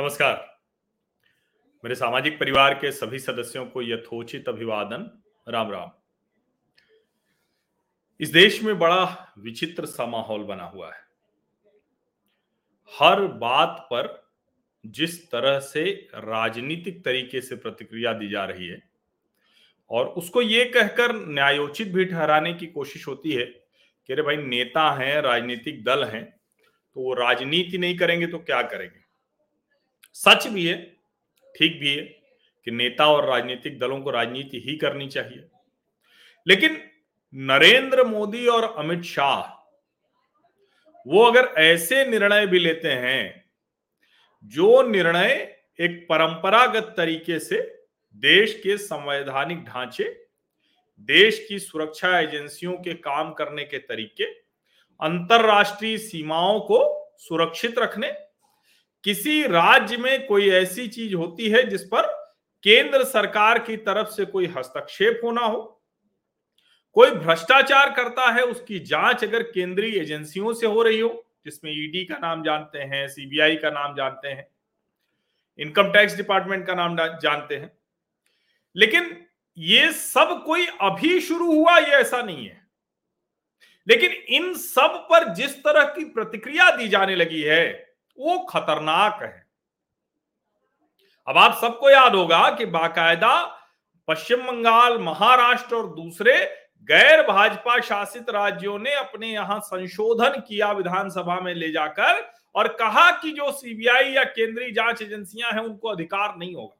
नमस्कार। मेरे सामाजिक परिवार के सभी सदस्यों को यथोचित अभिवादन। राम राम। इस देश में बड़ा विचित्र सा माहौल बना हुआ है। हर बात पर जिस तरह से राजनीतिक तरीके से प्रतिक्रिया दी जा रही है और उसको ये कहकर न्यायोचित भी ठहराने की कोशिश होती है कि अरे भाई नेता हैं, राजनीतिक दल हैं तो वो राजनीति नहीं करेंगे तो क्या करेंगे? सच भी है, ठीक भी है कि नेता और राजनीतिक दलों को राजनीति ही करनी चाहिए। लेकिन नरेंद्र मोदी और अमित शाह, वो अगर ऐसे निर्णय भी लेते हैं, जो निर्णय एक परंपरागत तरीके से देश के संवैधानिक ढांचे, देश की सुरक्षा एजेंसियों के काम करने के तरीके, अंतरराष्ट्रीय सीमाओं को सुरक्षित रखने किसी राज्य में कोई ऐसी चीज़ होती है जिस पर केंद्र सरकार की तरफ़ से कोई हस्तक्षेप होना हो, कोई भ्रष्टाचार करता है, उसकी जाँच अगर केंद्रीय एजेंसियों से हो रही हो, जिसमें ईडी का नाम जानते हैं, सीबीआई का नाम जानते हैं, इनकम टैक्स डिपार्टमेंट का नाम जानते हैं, लेकिन ये सब कोई अभी शुरू हुआ, ये ऐसा नहीं है। लेकिन इन सब पर जिस तरह की प्रतिक्रिया दी जाने लगी है वो खतरनाक है। अब आप सबको याद होगा कि बाकायदा पश्चिम बंगाल, महाराष्ट्र और दूसरे गैर भाजपा शासित राज्यों ने अपने यहाँ संशोधन किया विधानसभा में ले जाकर और कहा कि जो सीबीआई या केंद्रीय जाँच एजेंसियाँ हैं, उनको अधिकार नहीं होगा।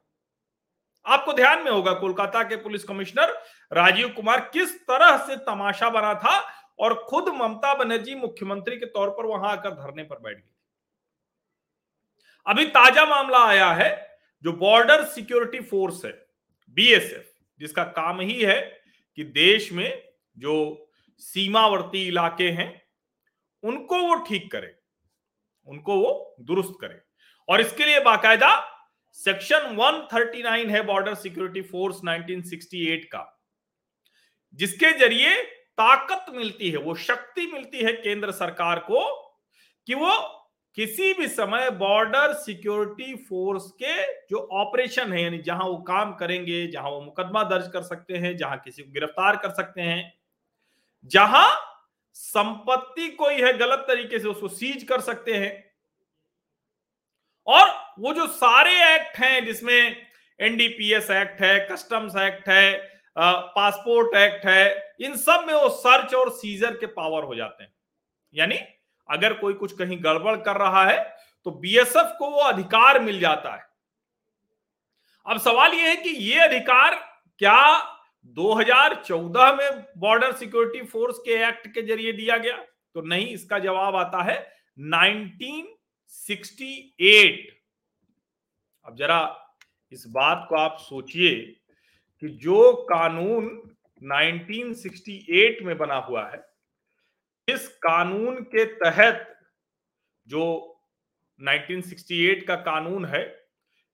आपको ध्यान में होगा कोलकाता के पुलिस कमिश्नर राजीव कुमार किस तरह से तमाशा बना था और खुद ममता बनर्जी मुख्यमंत्री के तौर पर वहाँ आकर धरने पर बैठ गई। अभी ताज़ा मामला आया है जो बॉर्डर सिक्योरिटी फोर्स है बीएसएफ जिसका काम ही है कि देश में जो सीमावर्ती इलाके हैं, उनको वो ठीक करे, उनको वो दुरुस्त करे। और इसके लिए बाकायदा सेक्शन 139 है बॉर्डर सिक्योरिटी फोर्स 1968 का, जिसके ज़रिए ताकत मिलती है, वो शक्ति मिलती है केंद्र सरकार को कि वो किसी भी समय बॉर्डर सिक्योरिटी फोर्स के जो ऑपरेशन है, यानी जहाँ वो काम करेंगे, जहाँ वो मुकदमा दर्ज कर सकते हैं, जहाँ किसी को गिरफ़्तार कर सकते हैं, जहाँ संपत्ति कोई है, गलत तरीके से उसको सीज कर सकते हैं। और वो जो सारे एक्ट हैं, जिसमें एनडीपीएस एक्ट है, कस्टम्स एक्ट है पासपोर्ट एक्ट है, इन सब में वो सर्च और सीजर के पावर हो जाते हैं। यानी अगर कोई कुछ कहीं गड़बड़ कर रहा है तो बीएसएफ को वो अधिकार मिल जाता है। अब सवाल यह है कि ये अधिकार क्या 2014 में बॉर्डर सिक्योरिटी फोर्स के एक्ट के ज़रिए दिया गया? तो नहीं, इसका जवाब आता है 1968 अब जरा इस बात को आप सोचिए कि जो कानून 1968 में बना हुआ है इस कानून के तहत जो 1968 का कानून है,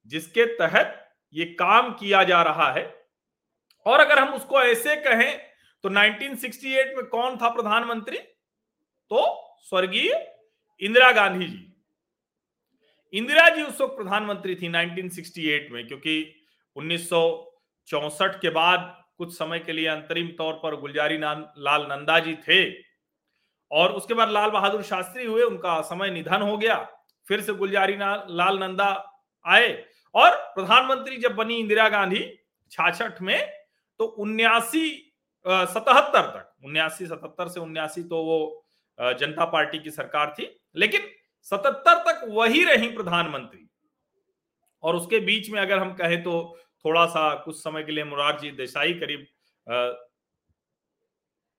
जिसके तहत ये काम किया जा रहा है, और अगर हम उसको ऐसे कहें तो 1968 में कौन था प्रधानमंत्री? तो स्वर्गीय इंदिरा गांधी जी। इंदिरा जी उस वक्त प्रधानमंत्री थी 1968 में, क्योंकि 1964 के बाद कुछ समय के लिए अंतरिम तौर पर गुलजारी लाल नंदा जी थे। और उसके बाद लाल बहादुर शास्त्री हुए, उनका समय निधन हो गया। फिर से गुलजारी लाल नंदा आए और प्रधानमंत्री जब बनी इंदिरा गांधी छाछठ में तो उन्यासी सतहत्तर तक, उन्यासी, सतहत्तर से उन्यासी तो वो जनता पार्टी की सरकार थी, लेकिन सतहत्तर तक वही रही प्रधानमंत्री। और उसके बीच में अगर हम कहें तो थोड़ा सा कुछ समय के लिए मुरारजी देसाई करीब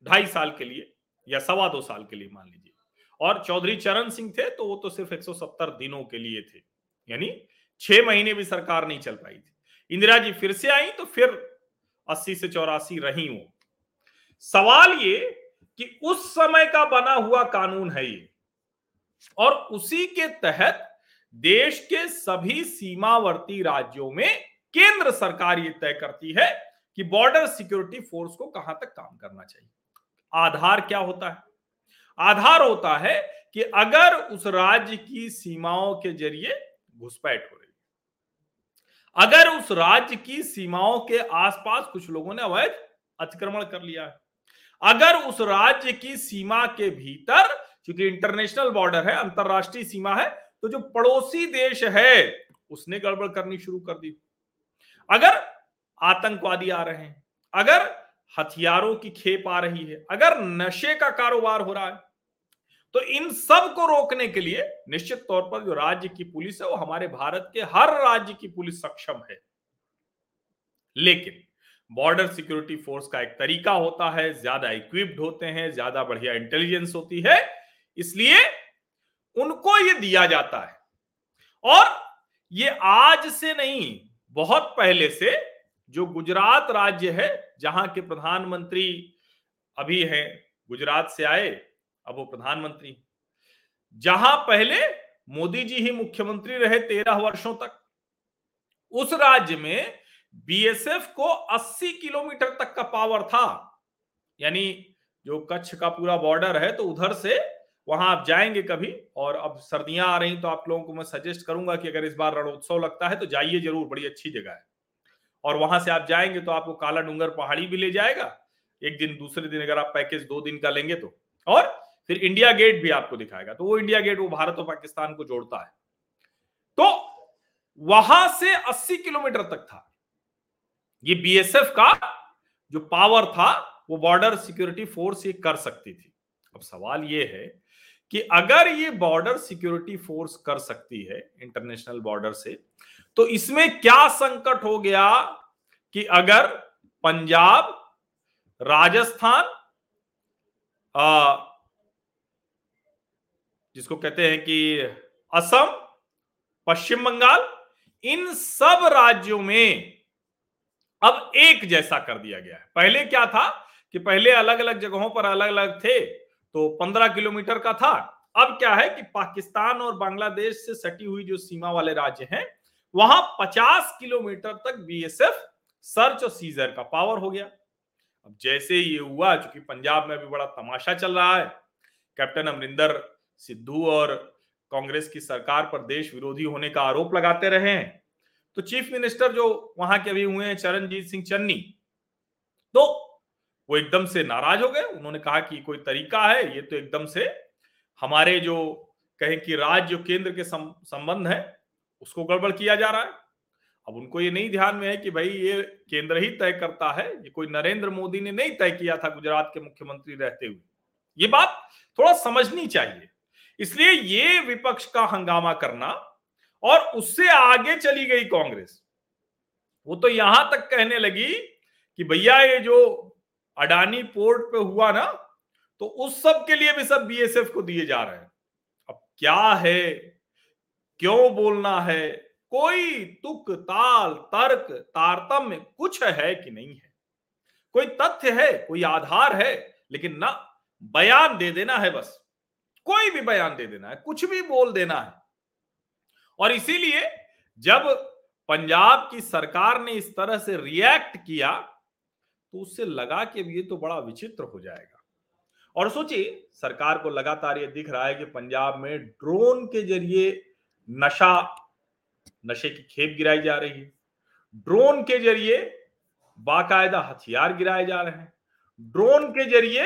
ढाई साल के लिए या सवा दो साल के लिए मान लीजिए। और चौधरी चरण सिंह थे तो वो तो सिर्फ़ 170 दिनों के लिए थे। यानी छह महीने भी सरकार नहीं चल पाई थी। इंदिरा जी फिर से आई तो फिर 80 से चौरासी रही वो सवाल ये कि उस समय का बना हुआ कानून है ये, और उसी के तहत देश के सभी सीमावर्ती राज्यों में केंद्र सरकार ये तय करती है कि बॉर्डर सिक्योरिटी फोर्स को कहाँ तक काम करना चाहिए। आधार क्या होता है? आधार होता है कि अगर उस राज्य की सीमाओं के ज़रिए घुसपैठ हो रही है। अगर उस राज्य की सीमाओं के आसपास कुछ लोगों ने अवैध अतिक्रमण कर लिया है। अगर उस राज्य की सीमा के भीतर क्योंकि इंटरनेशनल बॉर्डर है, अंतरराष्ट्रीय सीमा है तो जो पड़ोसी देश है, उसने गड़बड़ करनी शुरू कर दी। अगर आतंकवादी आ रहे हैं, अगर हथियारों की खेप आ रही है। अगर नशे का कारोबार हो रहा है तो इन सबको रोकने के लिए निश्चित तौर पर जो राज्य की पुलिस है, वो हमारे भारत के हर राज्य की पुलिस सक्षम है। लेकिन बॉर्डर सिक्योरिटी फोर्स का एक तरीका होता है, ज़्यादा इक्विप्ड होते हैं, ज़्यादा बढ़िया इंटेलिजेंस होती है, इसलिए उनको ये दिया जाता है। और ये आज से नहीं, बहुत पहले से जो गुजरात राज्य है, जहाँ के प्रधानमंत्री अभी हैं, गुजरात से आए, अब वो प्रधानमंत्री। जहाँ पहले मोदी जी ही मुख्यमंत्री रहे तेरह वर्षों तक। उस राज्य में बीएसएफ को 80 किलोमीटर तक का पावर था। यानी जो कच्छ का पूरा बॉर्डर है तो उधर से वहाँ आप जाएँगे कभी, और अब सर्दियाँ आ रही तो आप लोगों को मैं सजेस्ट करूँगा कि अगर इस बार रणोत्सव लगता है तो जाइए ज़रूर, बड़ी अच्छी जगह है। और वहाँ से आप जाएँगे तो आपको काला डूंगर पहाड़ी भी ले जाएगा, एक दिन, दूसरे दिन अगर आप पैकेज दो दिन का लेंगे तो। और फिर इंडिया गेट भी आपको दिखाएगा। तो वो इंडिया गेट वो भारत और पाकिस्तान को जोड़ता है। तो वहाँ से 80 किलोमीटर तक था। ये बीएसएफ का जो पावर था, वो बॉर्डर सिक्योरिटी फोर्स ये कर सकती थी। अब सवाल ये है कि अगर ये बॉर्डर सिक्योरिटी फोर्स कर सकती है इंटरनेशनल बॉर्डर से तो इसमें क्या संकट हो गया कि अगर पंजाब राजस्थान आ, जिसको कहते हैं कि असम पश्चिम बंगाल इन सब राज्यों में अब एक जैसा कर दिया गया है। पहले क्या था कि पहले अलग अलग जगहों पर अलग अलग थे तो पंद्रह किलोमीटर का था। अब क्या है कि पाकिस्तान और बांग्लादेश से सटी हुई जो सीमा वाले राज्य हैं वहाँ 50 किलोमीटर तक बीएसएफ सर्च और सीजर का पावर हो गया। अब जैसे ये हुआ, चूँकि पंजाब में भी बड़ा तमाशा चल रहा है, कैप्टन अमरिंदर सिद्धू और कांग्रेस की सरकार पर देश विरोधी होने का आरोप लगाते रहे हैं तो चीफ मिनिस्टर जो वहाँ के अभी हुए हैं, चरणजीत सिंह चन्नी तो वो एकदम से नाराज़ हो गए। उन्होंने कहा कि कोई तरीका है, ये तो एकदम से हमारे जो कहें कि राज्य केंद्र के संबंध है उसको गड़बड़ किया जा रहा है। अब उनको ये नहीं ध्यान में है कि भाई ये केंद्र ही तय करता है, ये कोई नरेंद्र मोदी ने नहीं तय किया था गुजरात के मुख्यमंत्री रहते हुए। ये बात थोड़ा समझनी चाहिए। इसलिए ये विपक्ष का हंगामा करना और उससे आगे चली गई कांग्रेस। वो तो यहाँ तक कहने लगी कि भैया ये जो अडानी पोर्ट पे हुआ ना तो उस सब के लिए भी सब बीएसएफ को दिए जा रहे हैं। अब क्या है? क्यों बोलना है? कोई तुक, ताल, तर्क, तारतम्य कुछ है कि नहीं है? कोई तथ्य है, कोई आधार है, लेकिन ना, बयान दे देना है बस। कोई भी बयान दे देना है, कुछ भी बोल देना है। और इसीलिए जब पंजाब की सरकार ने इस तरह से रिएक्ट किया तो उससे लगा कि ये तो बड़ा विचित्र हो जाएगा। और सोचिए, सरकार को लगातार ये दिख रहा है कि पंजाब में ड्रोन के ज़रिए नशा, नशे की खेप गिराई जा रही है। ड्रोन के ज़रिए बाकायदा हथियार गिराए जा रहे हैं। ड्रोन के ज़रिए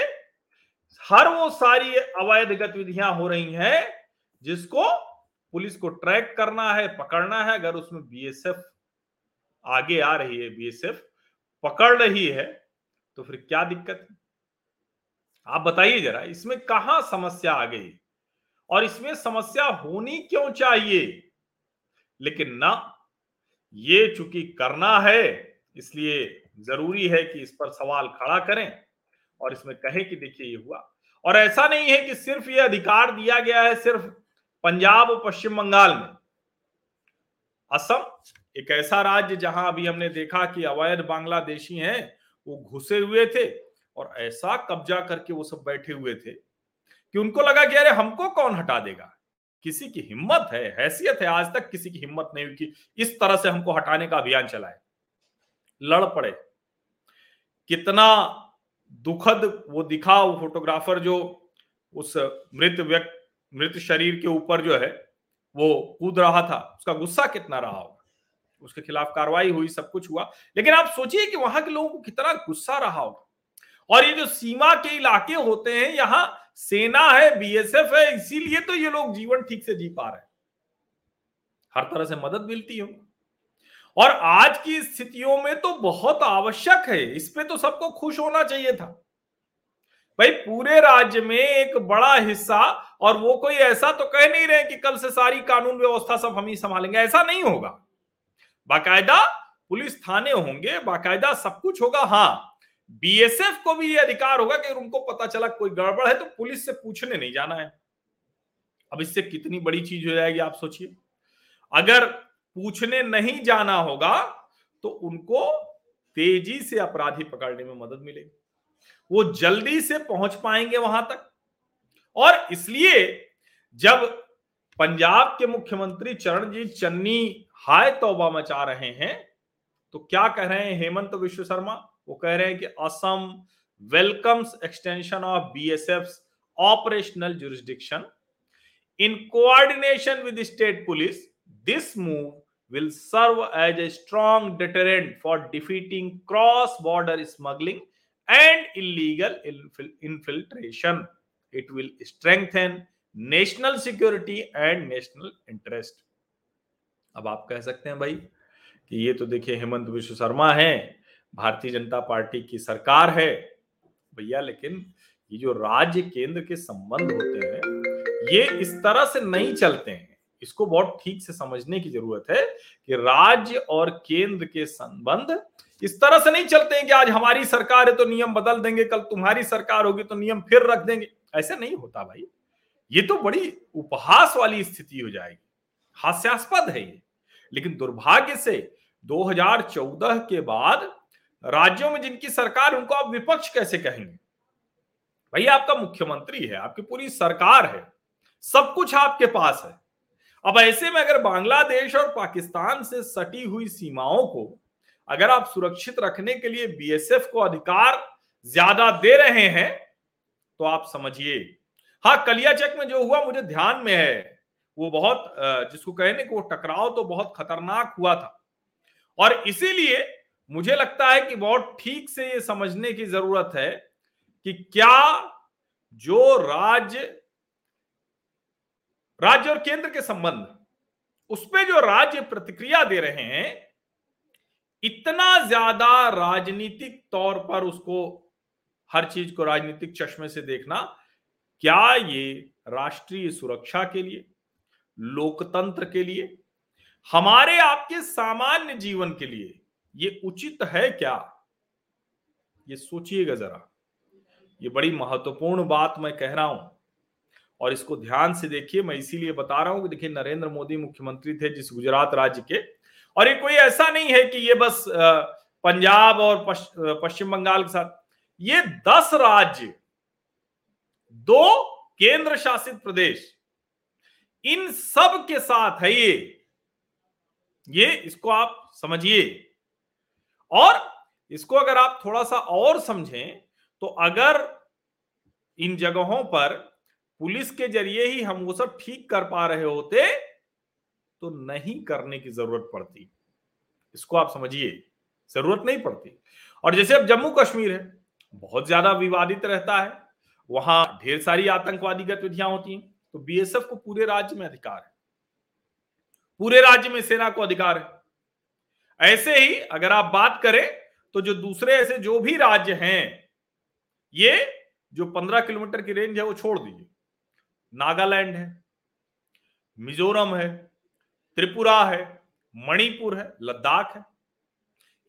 हर वो सारी अवैध गतिविधियाँ हो रही हैं जिसको पुलिस को ट्रैक करना है, पकड़ना है, अगर उसमें बीएसएफ आगे आ रही है, बीएसएफ पकड़ रही है तो फिर क्या दिक्कत है? आप बताइए जरा, इसमें कहा समस्या आ गई? और इसमें समस्या होनी क्यों चाहिए? लेकिन ना, ये चूँकि करना है, इसलिए ज़रूरी है कि इस पर सवाल खड़ा करें और इसमें कहें कि देखिए ये हुआ। और ऐसा नहीं है कि सिर्फ़ ये अधिकार दिया गया है सिर्फ़ पंजाब और पश्चिम बंगाल में। असम एक ऐसा राज्य जहाँ अभी हमने देखा कि अवैध बांग्लादेशी हैं, वो घुसे हुए थे और ऐसा कब्जा करके वो सब बैठे हुए थे। कि उनको लगा कि अरे हमको कौन हटा देगा? किसी की हिम्मत है, हैसियत है, आज तक किसी की हिम्मत नहीं हुई कि इस तरह से हमको हटाने का अभियान चलाए। लड़ पड़े। कितना दुखद वो दिखा वो फोटोग्राफर जो उस मृत व्यक्ति मृत शरीर के ऊपर जो है, वो कूद रहा था। उसका गुस्सा कितना रहा होगा? उसके खिलाफ कार्रवाई हुई, सब कुछ हुआ। लेकिन आप सोचिए कि वहाँ के लोगों को कितना गुस्सा रहा होगा। और ये जो सीमा के इलाके होते हैं, यहाँ सेना है बीएसएफ है, इसीलिए तो ये लोग जीवन ठीक से जी पा रहे हैं। हर तरह से मदद मिलती हो और आज की स्थितियों में तो बहुत आवश्यक है, इस पे तो सबको खुश होना चाहिए था। भाई, पूरे राज्य में एक बड़ा हिस्सा, और वो कोई ऐसा तो कह नहीं रहे कि कल से सारी कानून व्यवस्था सब हम ही संभालेंगे, ऐसा नहीं होगा। बाकायदा पुलिस थाने होंगे, बाकायदा सब कुछ होगा हाँ। बीएसएफ को भी ये अधिकार होगा कि उनको पता चला कोई गड़बड़ है तो पुलिस से पूछने नहीं जाना है। अब इससे कितनी बड़ी चीज़ हो जाएगी, आप सोचिए। अगर पूछने नहीं जाना होगा तो उनको तेज़ी से अपराधी पकड़ने में मदद मिलेगी। वो जल्दी से पहुँच पाएँगे वहाँ तक। और इसलिए जब पंजाब के मुख्यमंत्री चरणजीत चन्नी हाय तौबा मचा रहे हैं तो क्या कह रहे हैं हेमंत विश्व शर्मा? वो कह रहे हैं कि Assam welcomes extension of B S F operational jurisdiction in coordination with state police this move will serve as a strong deterrent for defeating cross border smuggling and illegal infiltration it will strengthen national security and national interest अब आप कह सकते हैं भाई कि ये तो देखिए हेमंत विश्व शर्मा है। भारतीय जनता पार्टी की सरकार है, भैया, लेकिन ये जो राज्य केंद्र के संबंध होते हैं, ये इस तरह से नहीं चलते हैं। इसको बहुत ठीक से समझने की ज़रूरत है कि राज्य और केंद्र के संबंध इस तरह से नहीं चलते हैं कि आज हमारी सरकार है तो नियम बदल देंगे, कल तुम्हारी सरकार होगी तो नियम फिर रख देंगे। ऐसे नहीं होता भाई। ये तो बड़ी उपहास वाली स्थिति हो जाएगी। हास्यास्पद है ये। लेकिन दुर्भाग्य से 2014 के बाद राज्यों में जिनकी सरकार, उनको आप विपक्ष कैसे कहेंगे? भाई आपका मुख्यमंत्री है, आपकी पूरी सरकार है, सब कुछ आपके पास है। अब ऐसे में अगर बांग्लादेश और पाकिस्तान से सटी हुई सीमाओं को अगर आप सुरक्षित रखने के लिए बीएसएफ को अधिकार ज़्यादा दे रहे हैं तो आप समझिए। हाँ कलियाचक में जो हुआ, मुझे ध्यान में है, वो बहुत जिसको कहने को टकराव तो बहुत खतरनाक हुआ था। और इसीलिए मुझे लगता है कि बहुत ठीक से ये समझने की ज़रूरत है कि क्या जो राज्य राज्य और केंद्र के संबंध उस पर जो राज्य प्रतिक्रिया दे रहे हैं, इतना ज़्यादा राजनीतिक तौर पर उसको, हर चीज़ को राजनीतिक चश्मे से देखना, क्या ये राष्ट्रीय सुरक्षा के लिए, लोकतंत्र के लिए, हमारे आपके सामान्य जीवन के लिए ये उचित है क्या? ये सोचिएगा जरा। ये बड़ी महत्वपूर्ण बात मैं कह रहा हूँ। और इसको ध्यान से देखिए, मैं इसीलिए बता रहा हूँ कि देखिए, नरेंद्र मोदी मुख्यमंत्री थे जिस गुजरात राज्य के। और ये कोई ऐसा नहीं है कि ये बस पंजाब और पश्चिम बंगाल के साथ। ये दस राज्य, दो केंद्र शासित प्रदेश, इन सब के साथ है ये। ये इसको आप समझिए। और इसको अगर आप थोड़ा सा और समझें तो अगर इन जगहों पर पुलिस के ज़रिए ही हम वो सब ठीक कर पा रहे होते तो नहीं करने की ज़रूरत पड़ती। इसको आप समझिए, ज़रूरत नहीं पड़ती। और जैसे अब जम्मू कश्मीर है, बहुत ज़्यादा विवादित रहता है, वहाँ ढेर सारी आतंकवादी गतिविधियाँ होती हैं तो बीएसएफ को पूरे राज्य में अधिकार है। पूरे राज्य में सेना को अधिकार है। ऐसे ही अगर आप बात करें तो जो दूसरे ऐसे जो भी राज्य हैं, ये जो पंद्रह किलोमीटर की रेंज है, वो छोड़ दीजिए। नागालैंड है, मिजोरम है, त्रिपुरा है, मणिपुर है, लद्दाख है,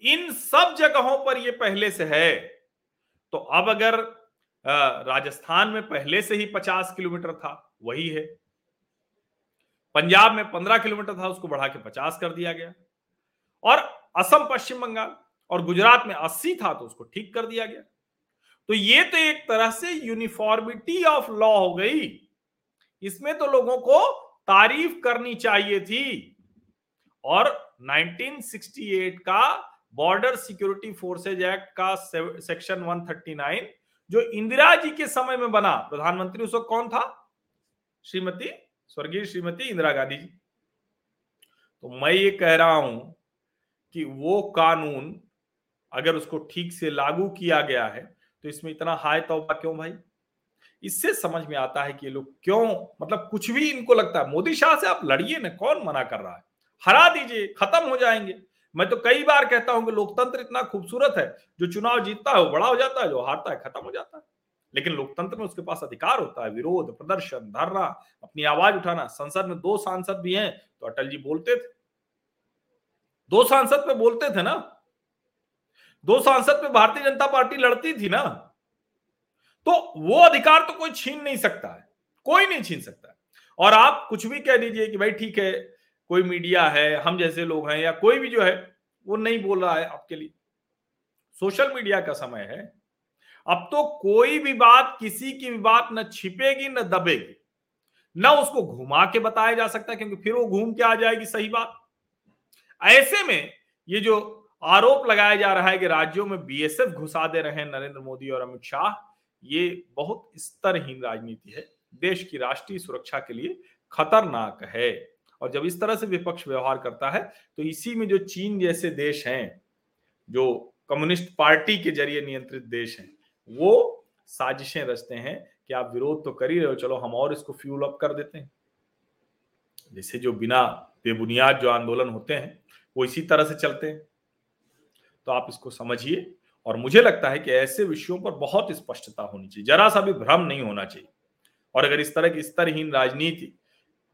इन सब जगहों पर यह पहले से है। तो अब अगर राजस्थान में पहले से ही 50 किलोमीटर था, वही है। पंजाब में 15 किलोमीटर था, उसको बढ़ा के 50 कर दिया गया। और असम, पश्चिम बंगाल और गुजरात में 80 था तो उसको ठीक कर दिया गया। तो ये तो एक तरह से यूनिफॉर्मिटी ऑफ़ लॉ हो गई। इसमें तो लोगों को तारीफ़ करनी चाहिए थी। और 1968 का बॉर्डर सिक्योरिटी फोर्सेज एक्ट का सेक्शन 139 जो इंदिरा जी के समय में बना, प्रधानमंत्री उस वक्त कौन था? श्रीमती, स्वर्गीय श्रीमती इंदिरा गांधी जी। तो मैं ये कह रहा हूँ कि वो कानून अगर उसको ठीक से लागू किया गया है तो इसमें इतना हाय तौबा क्यों भाई? इससे समझ में आता है कि ये लोग क्यों मतलब कुछ भी इनको लगता है, मोदी शाह से आप लड़िए ना, कौन मना कर रहा है? हरा दीजिए, खत्म हो जाएँगे। मैं तो कई बार कहता हूँ कि लोकतंत्र इतना खूबसूरत है, जो चुनाव जीतता है वो बड़ा हो जाता है, जो हारता है खत्म हो जाता है। लेकिन लोकतंत्र में उसके पास अधिकार होता है, विरोध, प्रदर्शन, धरना, अपनी आवाज़ उठाना। संसद में दो सांसद भी हैं तो अटल जी बोलते थे। दो सांसद पे बोलते थे ना, दो सांसद पे भारतीय जनता पार्टी लड़ती थी ना तो वो अधिकार तो कोई छीन नहीं सकता है, कोई नहीं छीन सकता है। और आप कुछ भी कह दीजिए कि भाई ठीक है, कोई मीडिया है, हम जैसे लोग हैं या कोई भी जो है, वो नहीं बोल रहा है आपके लिए। सोशल मीडिया का समय है, अब तो कोई भी बात किसी की भी बात न छिपेगी, न दबेगी, न उसको घुमा के बताया जा सकता है, क्योंकि फिर वो घूम के आ जाएगी, सही बात। ऐसे में ये जो आरोप लगाया जा रहा है कि राज्यों में बीएसएफ घुसा दे रहे हैं नरेंद्र मोदी और अमित शाह, ये बहुत स्तरहीन राजनीति है। देश की राष्ट्रीय सुरक्षा के लिए खतरनाक है। और जब इस तरह से विपक्ष व्यवहार करता है तो इसी में जो चीन जैसे देश हैं, जो कम्युनिस्ट पार्टी के ज़रिए नियंत्रित देश हैं, वो साजिशें रचते हैं कि आप विरोध तो कर ही रहे हो, चलो हम और इसको फ्यूल अप कर देते हैं। जैसे जो बिना बेबुनियाद जो आंदोलन होते हैं वो इसी तरह से चलते हैं। तो आप इसको समझिए और मुझे लगता है कि ऐसे विषयों पर बहुत स्पष्टता होनी चाहिए। जरा सा भी भ्रम नहीं होना चाहिए। और अगर इस तरह की स्तरहीन राजनीति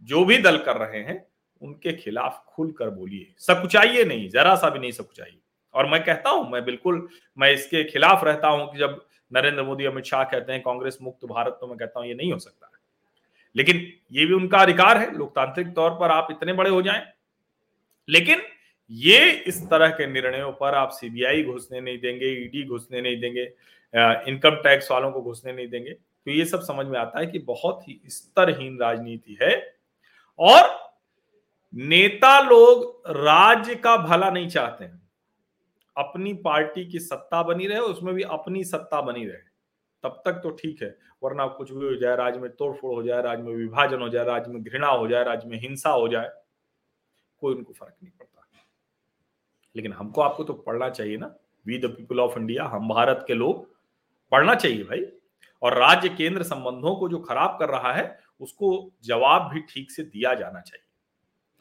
जो भी दल कर रहे हैं, उनके खिलाफ खुलकर बोलिए। सकुचाइए नहीं, जरा सा भी नहीं सकुचाइए। और मैं कहता हूँ, मैं बिल्कुल, मैं इसके खिलाफ रहता हूँ कि जब नरेंद्र मोदी, अमित शाह कहते हैं कांग्रेस मुक्त भारत तो मैं कहता हूँ ये नहीं हो सकता। लेकिन ये भी उनका अधिकार है। लोकतांत्रिक तौर पर आप इतने बड़े हो जाएँ। लेकिन ये इस तरह के निर्णयों पर आप सीबीआई घुसने नहीं देंगे ईडी घुसने नहीं देंगे इनकम टैक्स वालों को घुसने नहीं देंगे। तो ये सब समझ में आता है कि बहुत ही स्तरहीन राजनीति है और नेता लोग राज्य का भला नहीं चाहते हैं। अपनी पार्टी की सत्ता बनी रहे, उसमें भी अपनी सत्ता बनी रहे। तब तक तो ठीक है, वरना कुछ भी हो जाए, राज्य में तोड़फोड़ हो जाए, राज्य में विभाजन हो जाए, राज्य में घृणा हो जाए, राज्य में हिंसा हो जाए, कोई उनको फ़र्क नहीं पड़ता। लेकिन हमको आपको तो पढ़ना चाहिए ना। We the people of India हम भारत के लोग, पढ़ना चाहिए भाई। और राज्य केंद्र संबंधों को जो खराब कर रहा है, उसको जवाब भी ठीक से दिया जाना चाहिए।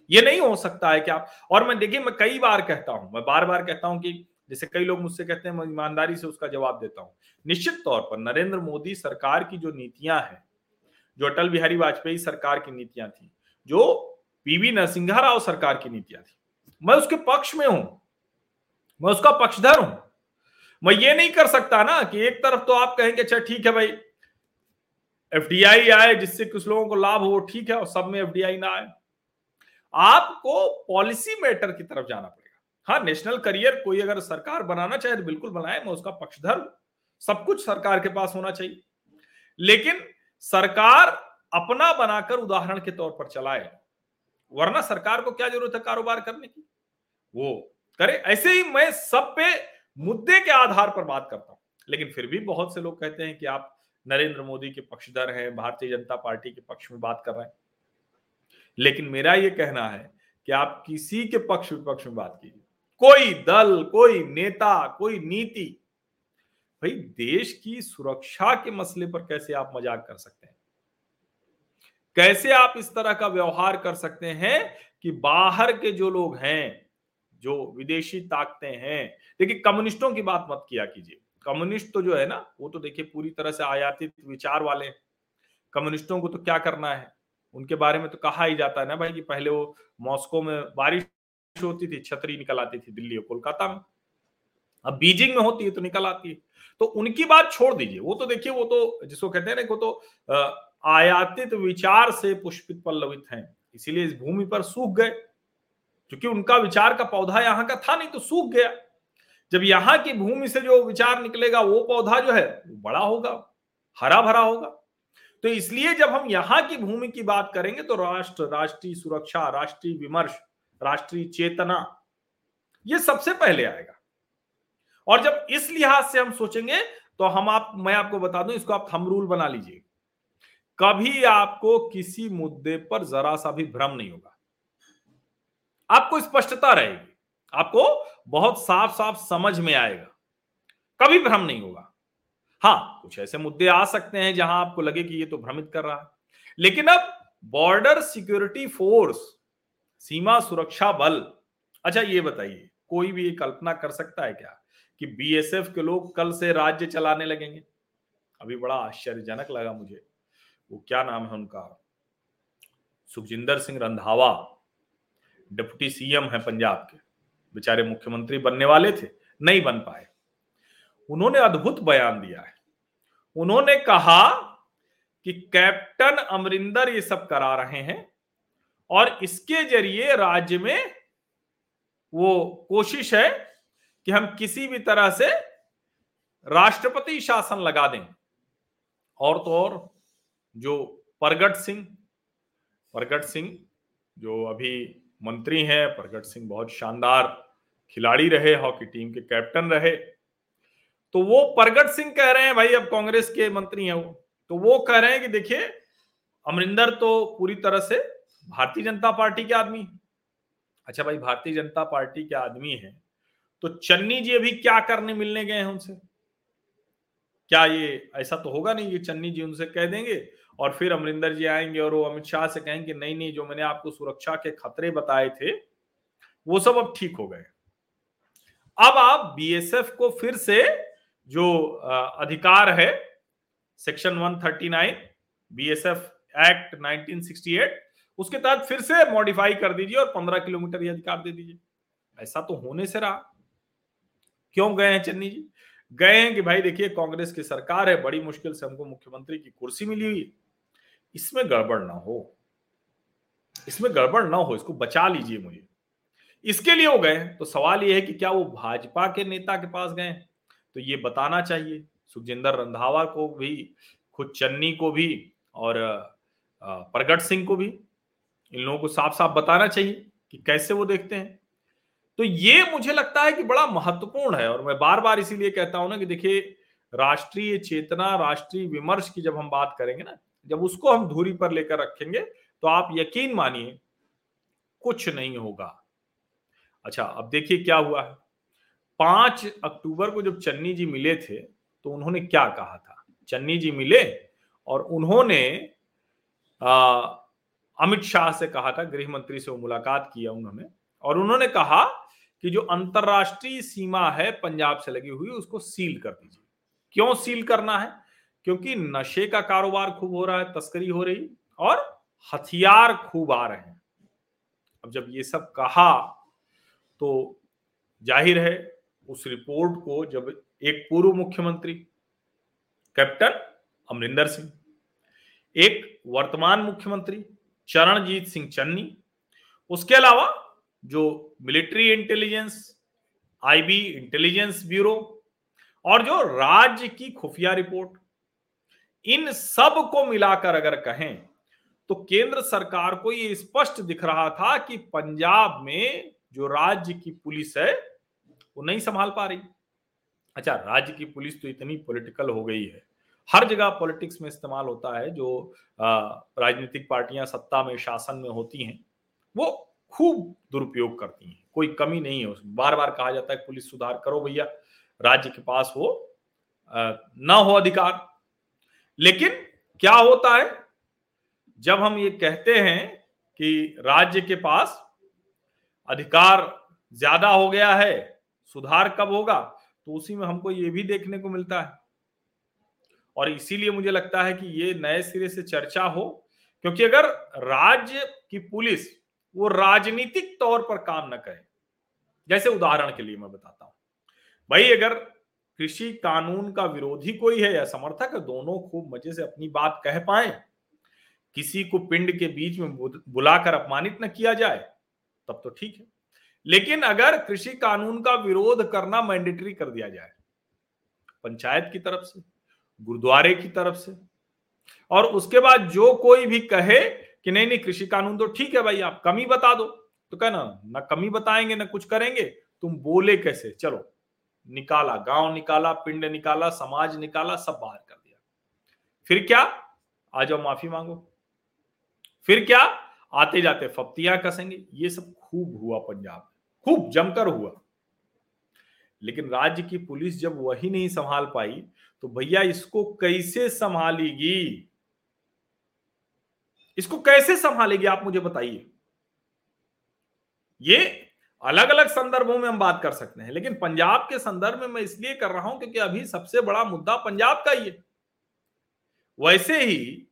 ये नहीं हो सकता है कि आप, और मैं देखिए, मैं कई बार कहता हूँ, मैं बार बार कहता हूँ कि जैसे कई लोग मुझसे कहते हैं, मैं ईमानदारी से उसका जवाब देता हूँ। निश्चित तौर पर नरेंद्र मोदी सरकार की जो नीतियाँ हैं, जो अटल बिहारी वाजपेयी सरकार की नीतियाँ थी, जो पीवी नरसिंहा राव सरकार की नीतियाँ थी मैं उसके पक्ष में हूँ, मैं उसका पक्षधर हूँ। मैं ये नहीं कर सकता ना कि एक तरफ़ तो आप कहेंगे अच्छा ठीक है भाई, एफडीआई आए जिससे कुछ लोगों को लाभ हो, ठीक है, और सब में एफडीआई ना आए। आपको पॉलिसी मैटर की तरफ़ जाना पड़ेगा। हाँ नेशनल करियर कोई अगर सरकार बनाना चाहे तो बिल्कुल बनाए, मैं उसका पक्षधर सब कुछ सरकार के पास होना चाहिए। लेकिन सरकार अपना बनाकर उदाहरण के तौर पर चलाए। वरना सरकार को क्या ज़रूरत है कारोबार करने की? वो करे। ऐसे ही मैं सब पे मुद्दे के आधार पर बात करता हूँ। लेकिन फिर भी बहुत से लोग कहते हैं कि आप नरेंद्र मोदी के पक्षधर हैं, भारतीय जनता पार्टी के पक्ष में बात कर रहे हैं। लेकिन मेरा ये कहना है कि आप किसी के पक्ष विपक्ष में बात कीजिए। कोई दल, कोई नेता, कोई नीति। भाई, देश की सुरक्षा के मसले पर कैसे आप मज़ाक कर सकते हैं? कैसे आप इस तरह का व्यवहार कर सकते हैं कि बाहर के जो लोग हैं, जो विदेशी ताकते हैं, देखिए कम्युनिस्टों की बात मत किया कीजिए। कम्युनिस्ट तो जो है ना, वो तो देखिए पूरी तरह से आयातित विचार वाले कम्युनिस्टों को तो क्या करना है? उनके बारे में तो कहा ही जाता है ना भाई कि पहले वो मॉस्को में बारिश होती थी, छतरी निकल आती थी दिल्ली और कोलकाता में। अब बीजिंग में होती है तो निकल आती है। तो उनकी बात छोड़ दीजिए। वो तो देखिए, वो तो जिसको कहते हैं ना, वो तो आयातित विचार से पुष्पित पल्लवित हैं। इसीलिए इस भूमि पर सूख गए। क्योंकि उनका विचार का पौधा यहाँ का था, नहीं तो सूख गया। जब यहाँ की भूमि से जो विचार निकलेगा, वो पौधा जो है, वो बड़ा होगा, हरा भरा होगा। तो इसलिए जब हम यहाँ की भूमि की बात करेंगे तो राष्ट्र, राष्ट्रीय सुरक्षा, राष्ट्रीय विमर्श, राष्ट्रीय चेतना, ये सबसे पहले आएगा। और जब इस लिहाज से हम सोचेंगे तो हम आप, मैं आपको बता दूँ, इसको आप थम रूल बना लीजिए कभी आपको किसी मुद्दे पर जरा सा भी भ्रम नहीं होगा। आपको स्पष्टता रहेगी। आपको बहुत साफ़ साफ़ समझ में आएगा। कभी भ्रम नहीं होगा। हाँ कुछ ऐसे मुद्दे आ सकते हैं जहाँ आपको लगे कि ये तो भ्रमित कर रहा है। लेकिन अब बॉर्डर सिक्योरिटी फोर्स, सीमा सुरक्षा बल अच्छा ये बताइए, कोई भी ये कल्पना कर सकता है क्या कि बीएसएफ के लोग कल से राज्य चलाने लगेंगे? अभी बड़ा आश्चर्यजनक लगा मुझे। वो क्या नाम है उनका? सुखजिंदर सिंह रंधावा, डिप्टी सीएम है पंजाब के। बेचारे मुख्यमंत्री बनने वाले थे, नहीं बन पाए। उन्होंने अद्भुत बयान दिया है। उन्होंने कहा कि कैप्टन अमरिंदर ये सब करा रहे हैं और इसके ज़रिए राज्य में वो कोशिश है कि हम किसी भी तरह से राष्ट्रपति शासन लगा दें। और तो और जो परगट सिंह परगट सिंह जो अभी मंत्री हैं, प्रगट सिंह बहुत शानदार खिलाड़ी रहे, हॉकी टीम के कैप्टन रहे। तो वो प्रगट सिंह कह रहे हैं, भाई, अब कांग्रेस के मंत्री हैं वो। तो वो कह रहे हैं कि देखिए, अमरिंदर तो पूरी तरह से भारतीय जनता पार्टी के आदमी अच्छा भाई, भारतीय जनता पार्टी के आदमी है। तो चन्नी जी अभी क्या करने मिलने गए हैं उनसे? क्या ये, ऐसा तो होगा नहीं कि चन्नी जी उनसे कह देंगे? और फिर अमरिंदर जी आएँगे और वो अमित शाह से कहेंगे, नहीं नहीं, जो मैंने आपको सुरक्षा के खतरे बताए थे, वो सब अब ठीक हो गए अब आप बीएसएफ को फिर से जो अधिकार है सेक्शन 139 बीएसएफ एक्ट 1968 उसके तहत फिर से मॉडिफाई कर दीजिए और 15 किलोमीटर ये अधिकार दे दीजिए। ऐसा तो होने से रहा। क्यों गए हैं चन्नी जी? गए हैं कि भाई देखिए, कांग्रेस की सरकार है, बड़ी मुश्किल से हमको मुख्यमंत्री की कुर्सी मिली हुई इसमें गड़बड़ ना हो। इसमें गड़बड़ ना हो, इसको बचा लीजिए मुझे। इसके लिए वो गए तो सवाल ये है कि क्या वो भाजपा के नेता के पास गए? तो ये बताना चाहिए। सुखजिंदर रंधावा को भी, खुद चन्नी को भी, और प्रगट सिंह को भी, इन लोगों को साफ़ साफ़ बताना चाहिए कि कैसे वो देखते हैं। तो ये मुझे लगता है कि बड़ा महत्वपूर्ण है, और मैं बार बार इसीलिए कहता हूँ ना कि देखिए, राष्ट्रीय चेतना, राष्ट्रीय विमर्श की जब हम बात करेंगे ना जब उसको हम धूरी पर लेकर रखेंगे तो आप यकीन मानिए, कुछ नहीं होगा। अच्छा अब देखिए क्या हुआ है। पाँच अक्टूबर को जब चन्नी जी मिले थे तो उन्होंने क्या कहा था? चन्नी जी मिले और उन्होंने अमित शाह से कहा था, गृह मंत्री से वो मुलाकात किया उन्होंने, और उन्होंने कहा कि जो अंतरराष्ट्रीय सीमा है, पंजाब से लगी हुई, उसको सील कर दीजिए। क्यों सील करना है? क्योंकि नशे का कारोबार खूब हो रहा है, तस्करी हो रही, और हथियार खूब आ रहे हैं। अब जब ये सब कहा तो ज़ाहिर है उस रिपोर्ट को जब एक पूर्व मुख्यमंत्री, कैप्टन अमरिंदर सिंह, एक वर्तमान मुख्यमंत्री चरणजीत सिंह चन्नी, उसके अलावा जो military intelligence, IB intelligence bureau और जो राज्य की खुफिया रिपोर्ट इन सबको मिलाकर अगर कहें तो केंद्र सरकार को ये स्पष्ट दिख रहा था कि पंजाब में जो राज्य की पुलिस है, वो नहीं संभाल पा रही। अच्छा राज्य की पुलिस तो इतनी पॉलिटिकल हो गई है। हर जगह पॉलिटिक्स में इस्तेमाल होता है, जो राजनीतिक पार्टियाँ सत्ता में, शासन में होती हैं, वो खूब दुरुपयोग करती हैं। कोई कमी नहीं है उसमें। बार बार कहा जाता है, पुलिस सुधार करो भैया। राज्य के पास वो न हो अधिकार लेकिन क्या होता है, जब हम ये कहते हैं कि राज्य के पास अधिकार ज़्यादा हो गया है, सुधार कब होगा तो उसी में हमको ये भी देखने को मिलता है। और इसीलिए मुझे लगता है कि ये नए सिरे से चर्चा हो, क्योंकि अगर राज्य की पुलिस वो राजनीतिक तौर पर काम न करे, जैसे उदाहरण के लिए मैं बताता हूँ। भाई, अगर कृषि कानून का विरोधी कोई है या समर्थक है दोनों खूब मज़े से अपनी बात कह पाए। किसी को पिंड के बीच में बुलाकर अपमानित न किया जाए, तब तो ठीक है। लेकिन अगर कृषि कानून का विरोध करना मैंडेटरी कर दिया जाए, पंचायत की तरफ़ से, गुरुद्वारे की तरफ़ से, और उसके बाद जो कोई भी कहे कि नहीं नहीं, कृषि कानून तो ठीक है भाई, आप कमी बता दो तो कहना ना कमी बताएँगे, ना कुछ करेंगे, तुम बोले कैसे? चलो निकाला, गाँव निकाला, पिंड निकाला, समाज निकाला, सब बाहर कर दिया। फिर क्या? आ जाओ, माफ़ी मांगो। फिर क्या? आते जाते फप्तियाँ कसेंगे। ये सब खूब हुआ पंजाब खूब, जमकर हुआ। लेकिन राज्य की पुलिस जब वही नहीं संभाल पाई तो भैया इसको कैसे संभालेगी? इसको कैसे संभालेगी, आप मुझे बताइए। ये अलग अलग संदर्भों में हम बात कर सकते हैं, लेकिन पंजाब के संदर्भ में मैं इसलिए कर रहा हूँ क्योंकि अभी सबसे बड़ा मुद्दा पंजाब का ही है। वैसे ही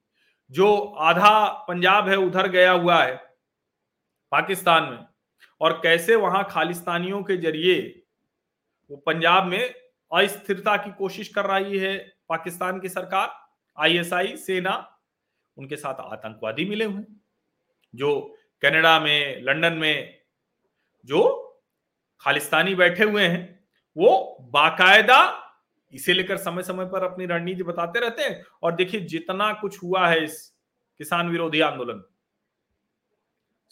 जो आधा पंजाब है, उधर गया हुआ है पाकिस्तान में, और कैसे वहाँ खालिस्तानियों के ज़रिए वो पंजाब में अस्थिरता की कोशिश कर रही है पाकिस्तान की सरकार, आईएसआई, सेना, उनके साथ आतंकवादी मिले हुए जो कनाडा में, लंदन में जो खालिस्तानी बैठे हुए हैं, वो बाकायदा इसे लेकर समय समय पर अपनी रणनीति बताते रहते हैं। और देखिए, जितना कुछ हुआ है इस किसान विरोधी आंदोलन,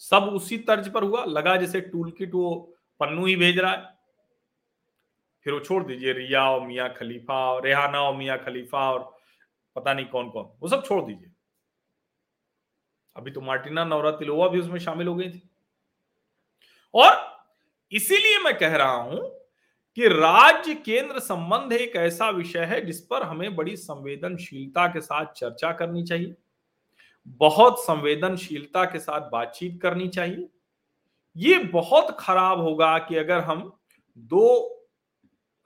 सब उसी तर्ज पर हुआ। लगा जैसे टूल किट वो पन्नू ही भेज रहा है। फिर वो छोड़ दीजिए, रिया और मियाँ खलीफा और रेहाना और मियाँ खलीफा और पता नहीं कौन कौन वो सब छोड़ दीजिए। अभी तो मार्टिना नवरातिलोवा भी उसमें शामिल हो गई थी। और इसीलिए मैं कह रहा हूँ कि राज्य केंद्र संबंध एक ऐसा विषय है जिस पर हमें बड़ी संवेदनशीलता के साथ चर्चा करनी चाहिए, बहुत संवेदनशीलता के साथ बातचीत करनी चाहिए। ये बहुत खराब होगा कि अगर हम दो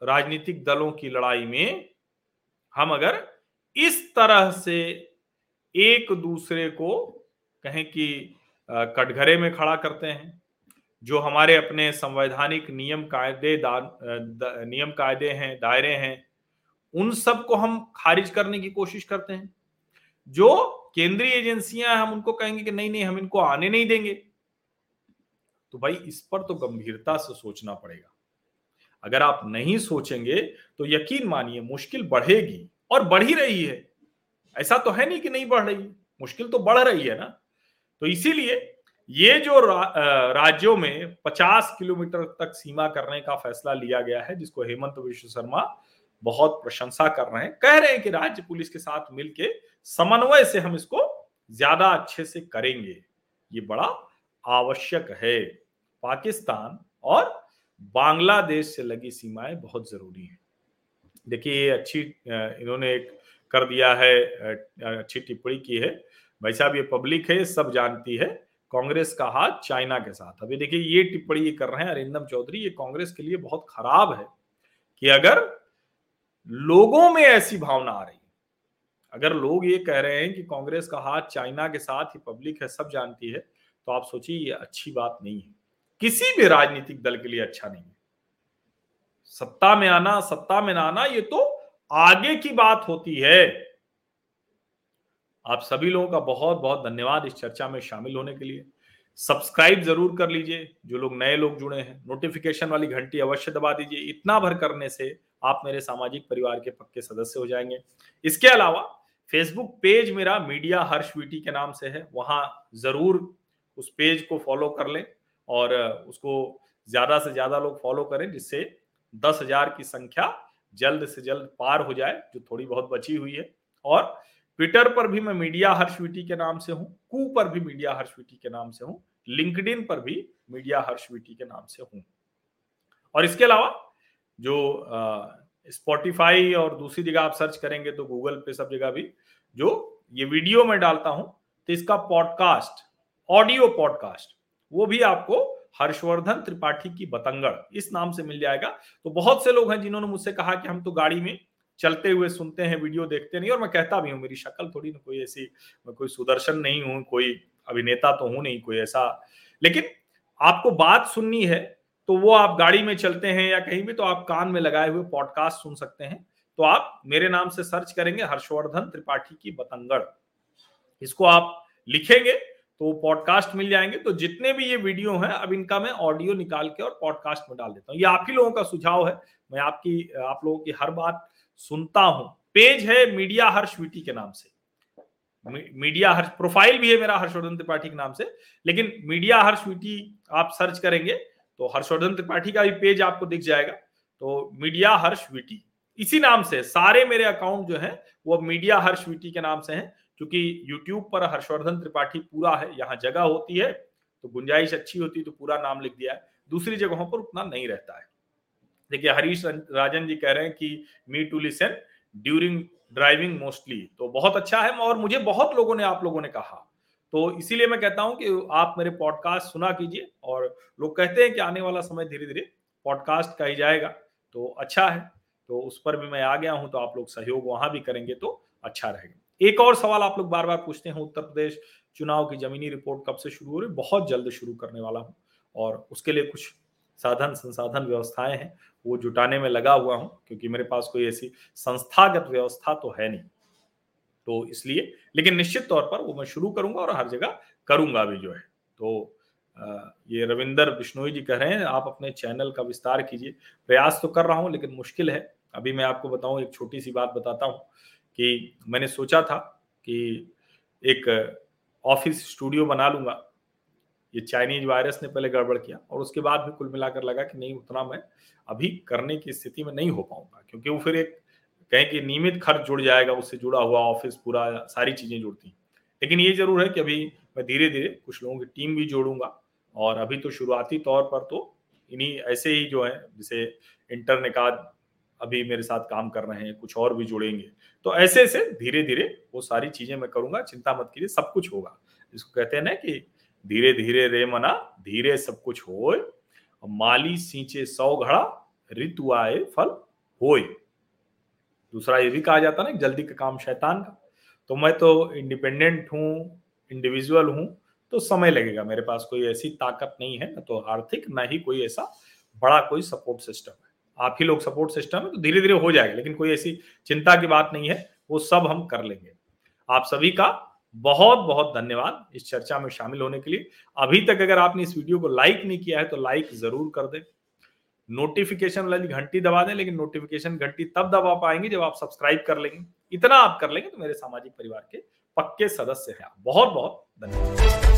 राजनीतिक दलों की लड़ाई में हम अगर इस तरह से एक दूसरे को कहें कि कटघरे में खड़ा करते हैं जो हमारे अपने संवैधानिक नियम कायदे नियम कायदे हैं, दायरे हैं, उन सबको हम खारिज करने की कोशिश करते हैं। जो केंद्रीय एजेंसियाँ हैं, हम उनको कहेंगे कि नहीं नहीं, हम इनको आने नहीं देंगे। तो भाई, इस पर तो गंभीरता से सोचना पड़ेगा। अगर आप नहीं सोचेंगे तो यकीन मानिए, मुश्किल बढ़ेगी और बढ़ ही रही है। ऐसा तो है नहीं कि नहीं बढ़ रही। मुश्किल तो बढ़ रही है ना। तो इसीलिए ये जो रा, राज्यों में 50 किलोमीटर तक सीमा करने का फैसला लिया गया है जिसको हेमंत विश्व शर्मा बहुत प्रशंसा कर रहे हैं। कह रहे हैं कि राज्य पुलिस के साथ मिलके समन्वय से हम इसको ज़्यादा अच्छे से करेंगे। ये बड़ा आवश्यक है। पाकिस्तान और बांग्लादेश से लगी सीमाएँ बहुत ज़रूरी है। देखिए ये अच्छी इन्होंने एक कर दिया है अच्छी टिप्पणी की है। भाई साहब ये पब्लिक है सब जानती है। कांग्रेस का हाथ चाइना के साथ। अभी देखिए, ये टिप्पणी कर रहे हैं अरिंदम चौधरी, ये कांग्रेस के लिए बहुत खराब है कि अगर लोगों में ऐसी भावना आ रही, अगर लोग ये कह रहे हैं कि कांग्रेस का हाथ चाइना के साथ ही पब्लिक है, सब जानती है तो आप सोचिए, ये अच्छी बात नहीं है। किसी भी राजनीतिक दल के लिए अच्छा नहीं है। सत्ता में आना, सत्ता में ना आना, ये तो आगे की बात होती है। आप सभी लोगों का बहुत बहुत धन्यवाद इस चर्चा में शामिल होने के लिए। सब्सक्राइब ज़रूर कर लीजिए, जो लोग नए लोग जुड़े हैं। नोटिफिकेशन वाली घंटी अवश्य दबा दीजिए। इतना भर करने से आप मेरे सामाजिक परिवार के पक्के सदस्य हो जाएँगे। इसके अलावा फेसबुक पेज मेरा मीडिया हर्ष वीटी के नाम से है। वहाँ ज़रूर उस पेज को फॉलो कर लें और उसको ज़्यादा से ज़्यादा लोग फॉलो करें, जिससे दस हज़ार की संख्या जल्द से जल्द पार हो जाए, जो थोड़ी बहुत बची हुई है। और ट्विटर पर भी मैं मीडिया हर्षविटी के नाम से हूँ, कू पर भी मीडिया हर्षविटी के नाम से हूँ लिंकड पर भी मीडिया हर्षविटी के नाम से हूँ। और इसके अलावा जो स्पॉटिफाई और दूसरी जगह आप सर्च करेंगे तो गूगल पे सब जगह भी जो ये वीडियो में डालता हूँ तो इसका पॉडकास्ट ऑडियो पॉडकास्ट वो भी आपको हर्षवर्धन त्रिपाठी की बतंगड़, इस नाम से मिल जाएगा। तो बहुत से लोग हैं जिन्होंने मुझसे कहा कि हम तो गाड़ी में चलते हुए सुनते हैं, वीडियो देखते नहीं, और मैं कहता भी हूँ, मेरी शक्ल थोड़ी ना कोई ऐसी, मैं कोई सुदर्शन नहीं हूँ, कोई अभिनेता तो हूँ नहीं, कोई ऐसा। लेकिन आपको बात सुननी है तो वो आप गाड़ी में चलते हैं या कहीं भी तो आप कान में लगाए हुए पॉडकास्ट सुन सकते हैं। तो आप मेरे नाम से सर्च करेंगे, हर्षवर्धन त्रिपाठी की बतंगड़। इसको आप लिखेंगे तो पॉडकास्ट मिल जाएँगे। तो जितने भी ये वीडियो हैं, अब इनका मैं ऑडियो निकाल के और पॉडकास्ट में डाल देता हूँ। ये आप ही लोगों का सुझाव है। मैं आपकी, आप लोगों की हर बात सुनता हूँ। पेज है मीडिया हर्ष वीटी के नाम से। मीडिया हर्ष, प्रोफ़ाइल भी है मेरा हर्षवर्धन त्रिपाठी के नाम से, लेकिन मीडिया हर्ष वीटी आप सर्च करेंगे तो हर्षवर्धन त्रिपाठी का भी पेज आपको दिख जाएगा। तो मीडिया हर्ष वीटी, इसी नाम से, सारे मेरे अकाउंट जो है, वो मीडिया हर्ष वीटी के नाम से हैं, क्योंकि यूट्यूब पर हर्षवर्धन त्रिपाठी पूरा है, यहाँ जगह होती है तो गुंजाइश अच्छी होती है तो पूरा नाम लिख दिया है, दूसरी जगहों पर उतना नहीं रहता है। देखिए, हरीश राजन जी कह रहे हैं कि me to listen during driving mostly तो बहुत अच्छा है और मुझे बहुत लोगों ने, आप लोगों ने कहा। तो इसीलिए मैं कहता हूँ कि आप मेरे पॉडकास्ट सुना कीजिए और लोग कहते हैं कि आने वाला समय धीरे धीरे पॉडकास्ट का ही जाएगा। तो अच्छा है। तो उस पर भी मैं आ गया हूँ तो आप लोग सहयोग वहाँ भी करेंगे तो अच्छा रहेगा। एक और सवाल आप लोग बार बार पूछते हैं, उत्तर प्रदेश चुनाव की जमीनी रिपोर्ट कब से शुरू हो रही बहुत जल्द शुरू करने वाला हूँ और उसके लिए कुछ साधन संसाधन व्यवस्थाएँ हैं। वो जुटाने में लगा हुआ हूँ, क्योंकि मेरे पास कोई ऐसी संस्थागत व्यवस्था तो है नहीं। तो इसलिए, लेकिन निश्चित तौर पर वो मैं शुरू करूँगा और हर जगह करूँगा भी जो है। तो ये रविंदर बिश्नोई जी कह रहे हैं, आप अपने चैनल का विस्तार कीजिए। प्रयास तो कर रहा हूँ, लेकिन मुश्किल है। अभी मैं आपको बताऊँ, एक छोटी सी बात बताता हूँ कि मैंने सोचा था कि एक ऑफ़िस स्टूडियो बना लूँगा। ये चाइनीज़ वायरस ने पहले गड़बड़ किया और उसके बाद भी कुल मिलाकर लगा कि नहीं, उतना मैं अभी करने की स्थिति में नहीं हो पाऊँगा, क्योंकि वो फिर एक कहें कि नियमित खर्च जुड़ जाएगा, उससे जुड़ा हुआ ऑफ़िस पूरा सारी चीज़ें जुड़ती लेकिन ये ज़रूर है कि अभी मैं धीरे धीरे कुछ लोगों की टीम भी जोड़ूँगा और अभी तो शुरुआती तौर पर तो इन्हीं ऐसे ही जो है, जैसे इंटरनिकाद अभी मेरे साथ काम कर रहे हैं, कुछ और भी जुड़ेंगे। तो ऐसे ऐसे धीरे धीरे वो सारी चीज़ें मैं करूँगा, चिंता मत कीजिए, सब कुछ होगा। जिसको कहते हैं ना कि धीरे धीरे रे मना, धीरे सब कुछ हो माली सींचे सौ घड़ा, ऋतु आए फल होए दूसरा ये भी कहा जाता ना, जल्दी का काम शैतान का। तो मैं तो इंडिपेंडेंट हूँ इंडिविजुअल हूँ तो समय लगेगा। मेरे पास कोई ऐसी ताकत नहीं है, ना तो आर्थिक, ना ही कोई ऐसा बड़ा कोई सपोर्ट सिस्टम है। आप ही लोग सपोर्ट सिस्टम है तो धीरे धीरे हो जाएगा, लेकिन कोई ऐसी चिंता की बात नहीं है, वो सब हम कर लेंगे। आप सभी का बहुत बहुत धन्यवाद इस चर्चा में शामिल होने के लिए। अभी तक अगर आपने इस वीडियो को लाइक नहीं किया है तो लाइक ज़रूर कर दें। नोटिफिकेशन वाली घंटी दबा दें, लेकिन नोटिफिकेशन घंटी तब दबा पाएँगे जब आप सब्सक्राइब कर लेंगे। इतना आप कर लेंगे तो मेरे सामाजिक परिवार के पक्के सदस्य हैं आप। बहुत बहुत धन्यवाद।